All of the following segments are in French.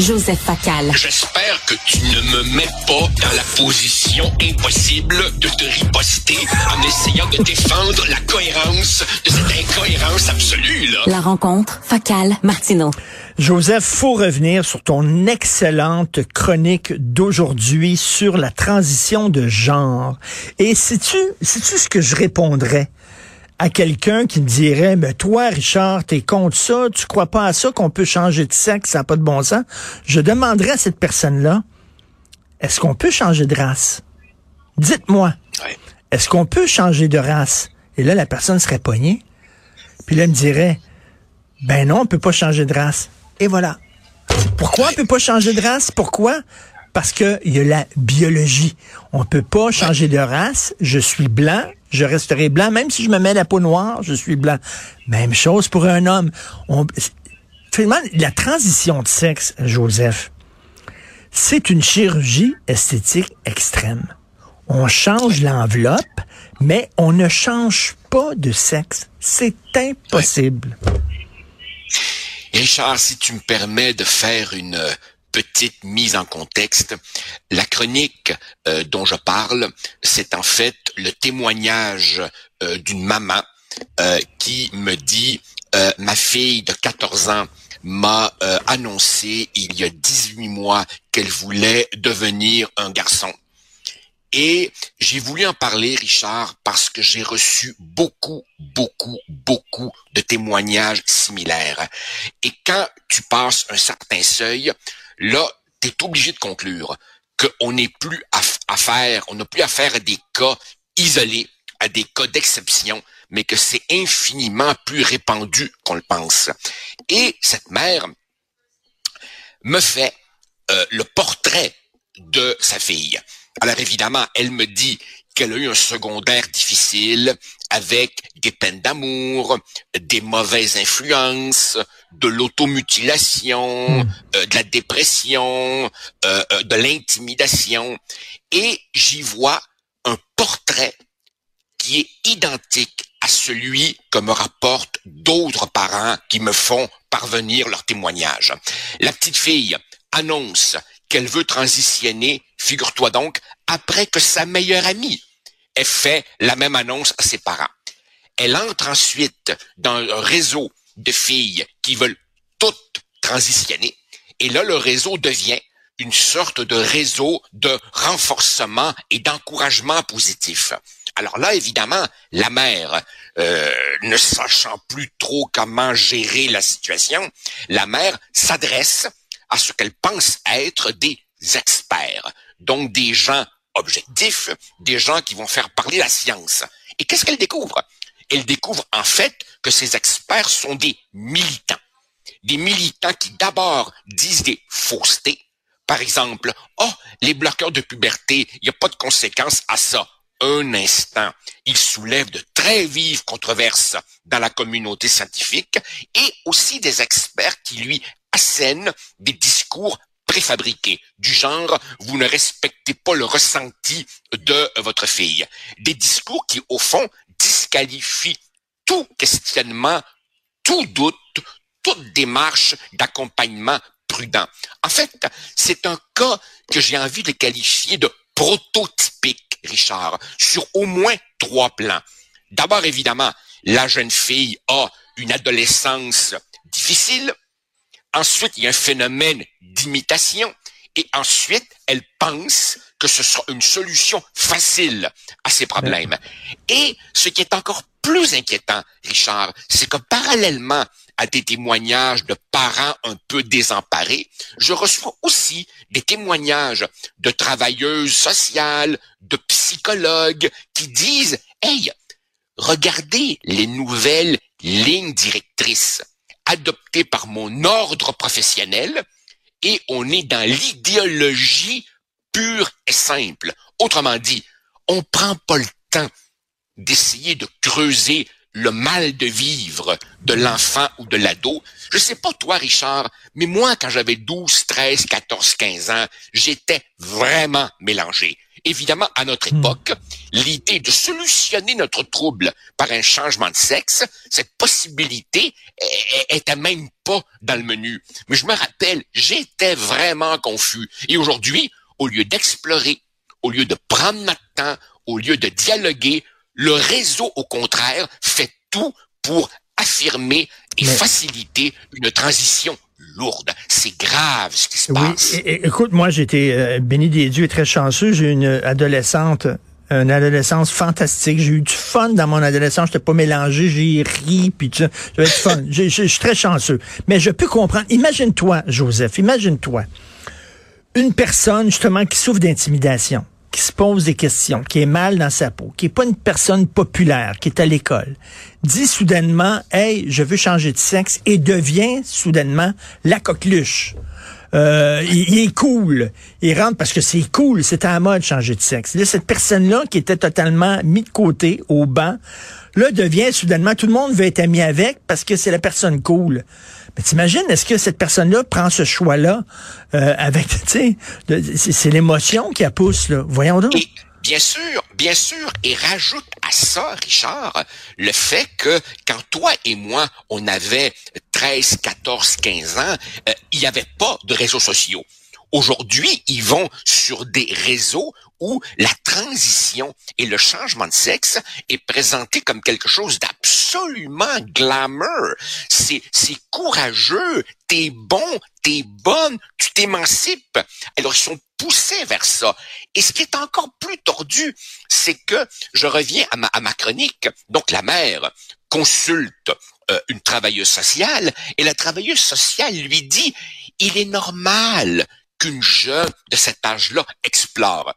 Joseph Facal. J'espère que tu ne me mets pas dans la position impossible de te riposter en essayant de défendre la cohérence de cette incohérence absolue, là. La rencontre Facal Martineau. Joseph, faut revenir sur ton excellente chronique d'aujourd'hui sur la transition de genre. Et sais-tu, sais-tu ce que je répondrais? À quelqu'un qui me dirait, mais toi, Richard, t'es contre ça, tu crois pas à ça qu'on peut changer de sexe, ça n'a pas de bon sens, je demanderais à cette personne-là, est-ce qu'on peut changer de race? Dites-moi, est-ce qu'on peut changer de race? Et là, la personne serait poignée. Puis là, elle me dirait, ben non, on peut pas changer de race. Et voilà. Pourquoi on peut pas changer de race? Pourquoi? Parce qu'il y a la biologie. On peut pas changer de race. Je suis blanc, je resterai blanc. Même si je me mets la peau noire, je suis blanc. Même chose pour un homme. On, la transition de sexe, Joseph, c'est une chirurgie esthétique extrême. On change l'enveloppe, mais on ne change pas de sexe. C'est impossible. Richard, si tu me permets de faire une petite mise en contexte. La chronique euh, dont je parle, c'est en fait le témoignage euh, d'une maman euh, qui me dit ma fille de 14 ans m'a annoncé il y a 18 mois qu'elle voulait devenir un garçon. Et j'ai voulu en parler, Richard, parce que j'ai reçu beaucoup, beaucoup, beaucoup de témoignages similaires. Et quand tu passes un certain seuil, là, tu es obligé de conclure qu'on n'est plus à, faire, on n'a plus à faire à des cas isolés, à des cas d'exception, mais que c'est infiniment plus répandu qu'on le pense. Et cette mère me fait euh, le portrait de sa fille. Alors évidemment, elle me dit qu'elle a eu un secondaire difficile avec des peines d'amour, des mauvaises influences, de l'automutilation, hmm. euh, de la dépression, euh, euh, de l'intimidation. Et j'y vois un portrait qui est identique à celui que me rapportent d'autres parents qui me font parvenir leurs témoignages. La petite fille annonce qu'elle veut transitionner, figure-toi donc, après que sa meilleure amie elle fait la même annonce à ses parents. Elle entre ensuite dans un réseau de filles qui veulent toutes transitionner. Et là, le réseau devient une sorte de réseau de renforcement et d'encouragement positif. Alors là, évidemment, la mère, euh, ne sachant plus trop comment gérer la situation, la mère s'adresse à ce qu'elle pense être des experts, donc des gens objectifs, des gens qui vont faire parler la science. Et qu'est-ce qu'elle découvre? Elle découvre en fait que ces experts sont des militants. Des militants qui d'abord disent des faussetés. Par exemple, oh, les bloqueurs de puberté, il n'y a pas de conséquences à ça. Un instant, ils soulèvent de très vives controverses dans la communauté scientifique et aussi des experts qui lui assènent des discours préfabriqués, du genre vous ne respectez pas le ressenti de votre fille. Des discours qui, au fond, disqualifient tout questionnement, tout doute, toute démarche d'accompagnement prudent. En fait, c'est un cas que j'ai envie de qualifier de prototypique, Richard, sur au moins trois plans. D'abord, évidemment, la jeune fille a une adolescence difficile, Ensuite, il y a un phénomène d'imitation. Et ensuite, elle pense que ce sera une solution facile à ces problèmes. Et ce qui est encore plus inquiétant, Richard, c'est que parallèlement à des témoignages de parents un peu désemparés, je reçois aussi des témoignages de travailleuses sociales, de psychologues qui disent, Hey, regardez les nouvelles lignes directrices adopté par mon ordre professionnel et on est dans l'idéologie pure et simple. Autrement dit, on prend pas le temps d'essayer de creuser le mal de vivre de l'enfant ou de l'ado. Je sais pas toi, Richard, mais moi, quand j'avais 12, 13, 14, 15 ans, j'étais vraiment mélangé. Évidemment, à notre Hmm. époque, l'idée de solutionner notre trouble par un changement de sexe, cette possibilité était même pas dans le menu. Mais je me rappelle, j'étais vraiment confus. Et aujourd'hui, au lieu d'explorer, au lieu de prendre notre temps, au lieu de dialoguer, le réseau, au contraire, fait tout pour affirmer et Mais- faciliter une transition lourde. C'est grave ce qui se Oui, passe. é- écoute, moi, j'ai été euh, béni des dieux et très chanceux. J'ai eu une adolescente, une adolescence fantastique. J'ai eu du fun dans mon adolescence. J'étais pas mélangé, j'ai ri, puis tu j'avais du fun. Je suis très chanceux. Mais je peux comprendre. Imagine-toi, Joseph, imagine-toi une personne, justement, qui souffre d'intimidation, qui se pose des questions, qui est mal dans sa peau, qui est pas une personne populaire, qui est à l'école, dit soudainement, hey, je veux changer de sexe et devient soudainement la coqueluche. Euh, il, est cool. Il rentre parce que c'est cool, c'est à la mode de changer de sexe. Là, cette personne-là qui était totalement mis de côté, au banc, là, devient soudainement, tout le monde veut être ami avec parce que c'est la personne cool. T'imagines, est-ce que cette personne-là prend ce choix-là euh, avec, tu sais, c'est l'émotion qui la pousse, là. Voyons donc. Et bien sûr, bien sûr, et rajoute à ça, Richard, le fait que quand toi et moi, on avait 13, 14, 15 ans, euh, il n'y avait pas de réseaux sociaux. Aujourd'hui, ils vont sur des réseaux où la transition et le changement de sexe est présenté comme quelque chose d'absolument glamour. C'est, c'est courageux, t'es bon, t'es bonne, tu t'émancipes. Alors, ils sont poussés vers ça. Et ce qui est encore plus tordu, c'est que je reviens à ma, à ma chronique. Donc, la mère consulte euh, une travailleuse sociale et la travailleuse sociale lui dit, il est normal qu'une jeune de cet âge-là explore.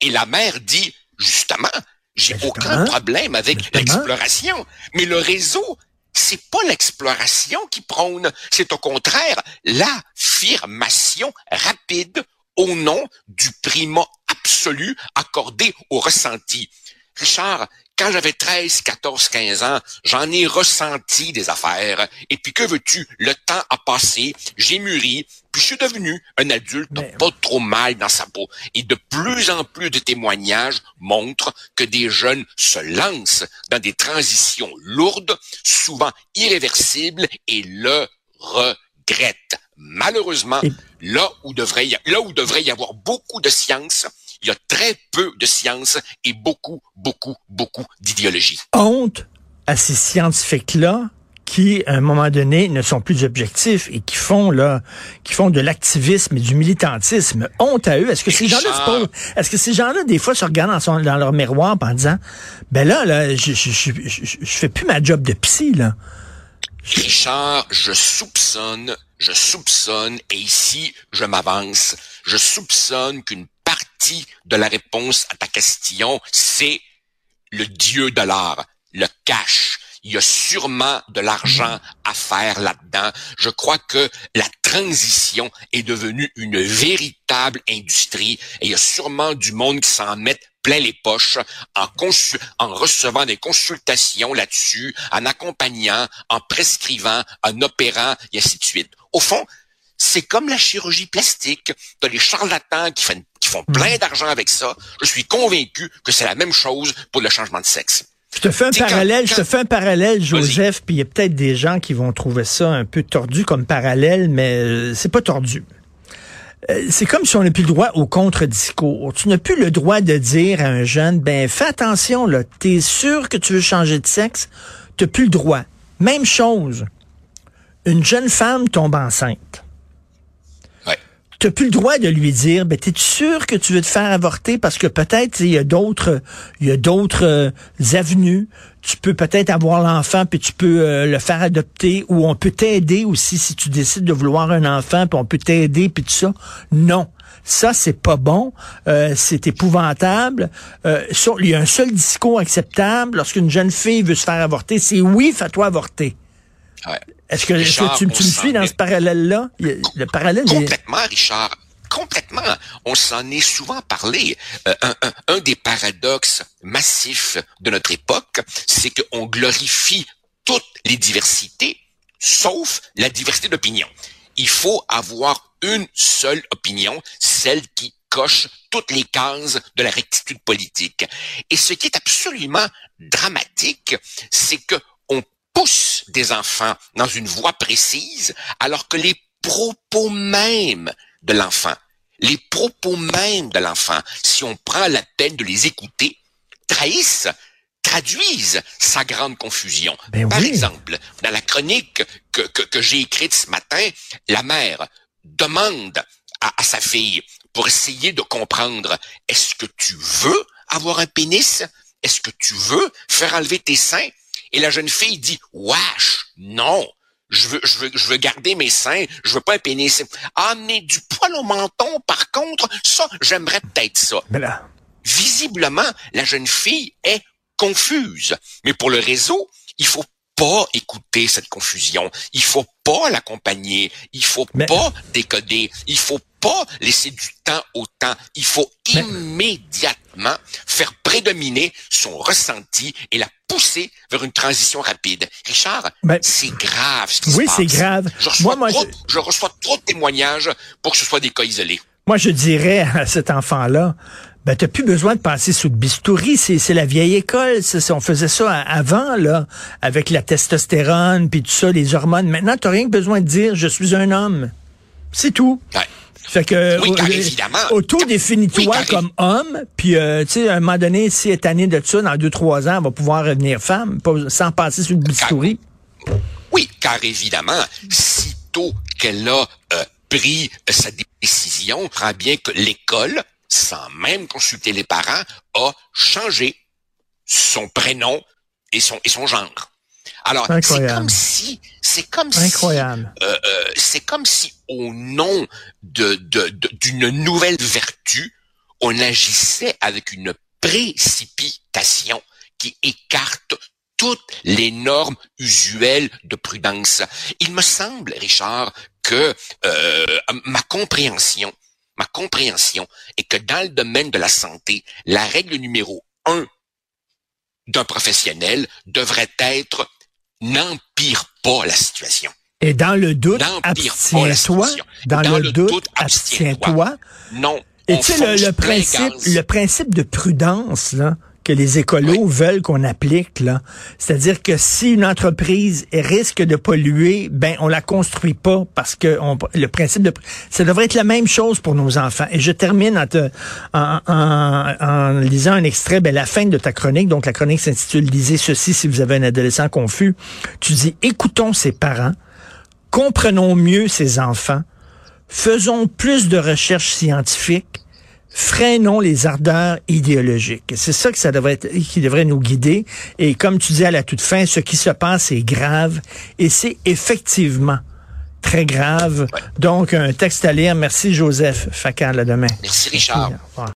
Et la mère dit, justement, j'ai Ben, aucun problème avec Justement. l'exploration. Mais le réseau, c'est pas l'exploration qui prône, c'est au contraire l'affirmation rapide au nom du primat absolu accordé au ressenti. Richard, quand j'avais 13, 14, 15 ans, j'en ai ressenti des affaires. Et puis que veux-tu? Le temps a passé, j'ai mûri, puis je suis devenu un adulte Mais- pas trop mal dans sa peau. Et de plus en plus de témoignages montrent que des jeunes se lancent dans des transitions lourdes, souvent irréversibles, et le regrettent. Malheureusement, Et- là où devrait y, là où devrait y avoir beaucoup de science, il y a très peu de science et beaucoup, beaucoup, beaucoup d'idéologie. honte à ces scientifiques-là qui, à un moment donné, ne sont plus objectifs et qui font là, qui font de l'activisme et du militantisme. Honte à eux. Est-ce que ces gens-là est-ce que ces gens-là, des fois, se regardent dans, son- dans leur miroir en disant, ben là, là, je, je, je, je, je fais plus ma job de psy, là. Richard, je soupçonne, je soupçonne, et ici je m'avance, je soupçonne qu'une de la réponse à ta question, c'est le dieu de l'art, le cash. Il y a sûrement de l'argent à faire là-dedans. Je crois que la transition est devenue une véritable industrie et il y a sûrement du monde qui s'en met plein les poches en, recevant des consultations là-dessus, en accompagnant, en prescrivant, en opérant, et ainsi de suite. Au fond, c'est comme la chirurgie plastique. T'as les charlatans qui, font- qui font plein d'argent avec ça. Je suis convaincu que c'est la même chose pour le changement de sexe. Je te fais un quand- parallèle, je te quand- fais un parallèle, Joseph, puis il y a peut-être des gens qui vont trouver ça un peu tordu comme parallèle, mais euh, c'est pas tordu. Euh, C'est comme si on n'a plus le droit au contre-discours. Tu n'as plus le droit de dire à un jeune, ben fais attention, là, t'es sûr que tu veux changer de sexe, t'as plus le droit. Même chose. Une jeune femme tombe enceinte. T'as plus le droit de lui dire, ben t'es sûr que tu veux te faire avorter? Parce que peut-être il y a d'autres, il y a d'autres euh, avenues. Tu peux peut-être avoir l'enfant puis tu peux euh, le faire adopter ou on peut t'aider aussi si tu décides de vouloir un enfant puis on peut t'aider puis tout ça. Non. Ça, c'est pas bon. Euh, c'est épouvantable. Il y a un seul discours acceptable lorsqu'une jeune fille veut se faire avorter, c'est oui, fais-toi avorter. Ouais. Est-ce que, Richard, tu, me suis dans ce parallèle-là? Le parallèle est... Complètement, Richard. complètement. On s'en est souvent parlé. Euh, un, un, un des paradoxes massifs de notre époque, c'est qu'on glorifie toutes les diversités, sauf la diversité d'opinion. Il faut avoir une seule opinion, celle qui coche toutes les cases de la rectitude politique. Et ce qui est absolument dramatique, c'est que on pousse des enfants dans une voie précise, alors que les propos mêmes de l'enfant, les propos mêmes de l'enfant, si on prend la peine de les écouter, trahissent traduisent sa grande confusion. Ben Par oui. exemple, dans la chronique que, que, que j'ai écrite ce matin, la mère demande à, à sa fille pour essayer de comprendre, est-ce que tu veux avoir un pénis? Est-ce que tu veux faire enlever tes seins? Et la jeune fille dit, wesh, non. Je veux, je veux, je veux garder mes seins. Je veux pas un pénis. Ah, mais du poil au menton, par contre, ça, j'aimerais peut-être ça Ben là, visiblement, la jeune fille est confuse. Mais pour le réseau, il faut pas écouter cette confusion. Il faut pas l'accompagner. Il faut Mais- pas décoder. Il faut pas laisser du temps au temps. Il faut Mais- immédiatement faire prédominer son ressenti et la pousser vers une transition rapide. Richard, Ben- c'est grave ce qui Oui, se passe. c'est grave. Je reçois, Moi, moi, trop, je reçois trop de témoignages pour que ce soit des cas isolés. Moi, je dirais à cet enfant-là, ben, t'as plus besoin de passer sous le bistouri. C'est, c'est la vieille école. C'est- on faisait ça avant, là, avec la testostérone, puis tout ça, les hormones. Maintenant, t'as rien que besoin de dire, je suis un homme. C'est tout. Ouais. Fait que, Oui, car euh, évidemment. auto-définis-toi Oui, comme homme, puis euh, tu sais, à un moment donné, si elle est tannée de ça, dans deux, trois ans, elle va pouvoir revenir femme, pas- sans passer sur le bistouri. Oui, car évidemment, sitôt qu'elle a euh, pris euh, sa décision, on comprend bien que l'école, sans même consulter les parents, a changé son prénom et son et son genre. Alors, c'est comme si, c'est comme Incroyable. si, euh, euh, c'est comme si au nom de de- de- d'une nouvelle vertu, on agissait avec une précipitation qui écarte toutes les normes usuelles de prudence. Il me semble, Richard, que euh, ma compréhension, ma compréhension est que dans le domaine de la santé, la règle numéro un d'un professionnel devrait être n'empire pas la situation. Et dans le doute, abstiens-toi. Dans, Dans le, doute, doute, abstiens-toi. Non. Et tu sais, le, principe, le principe de prudence, là, que les écolos veulent qu'on applique, là. C'est-à-dire que si une entreprise risque de polluer, ben, on la construit pas parce que on- le principe de, ça devrait être la même chose pour nos enfants. Et je termine en, te- en, en- en lisant un extrait, ben, la fin de ta chronique. Donc, la chronique s'intitule Lisez ceci si vous avez un adolescent confus. Tu dis, écoutons ses parents, comprenons mieux ses enfants, faisons plus de recherches scientifiques, freinons les ardeurs idéologiques. C'est ça que ça devrait être, qui devrait nous guider. Et comme tu dis à la toute fin, ce qui se passe est grave et c'est effectivement très grave. Donc, un texte à lire. Merci Joseph Facal, à demain. Merci, Richard.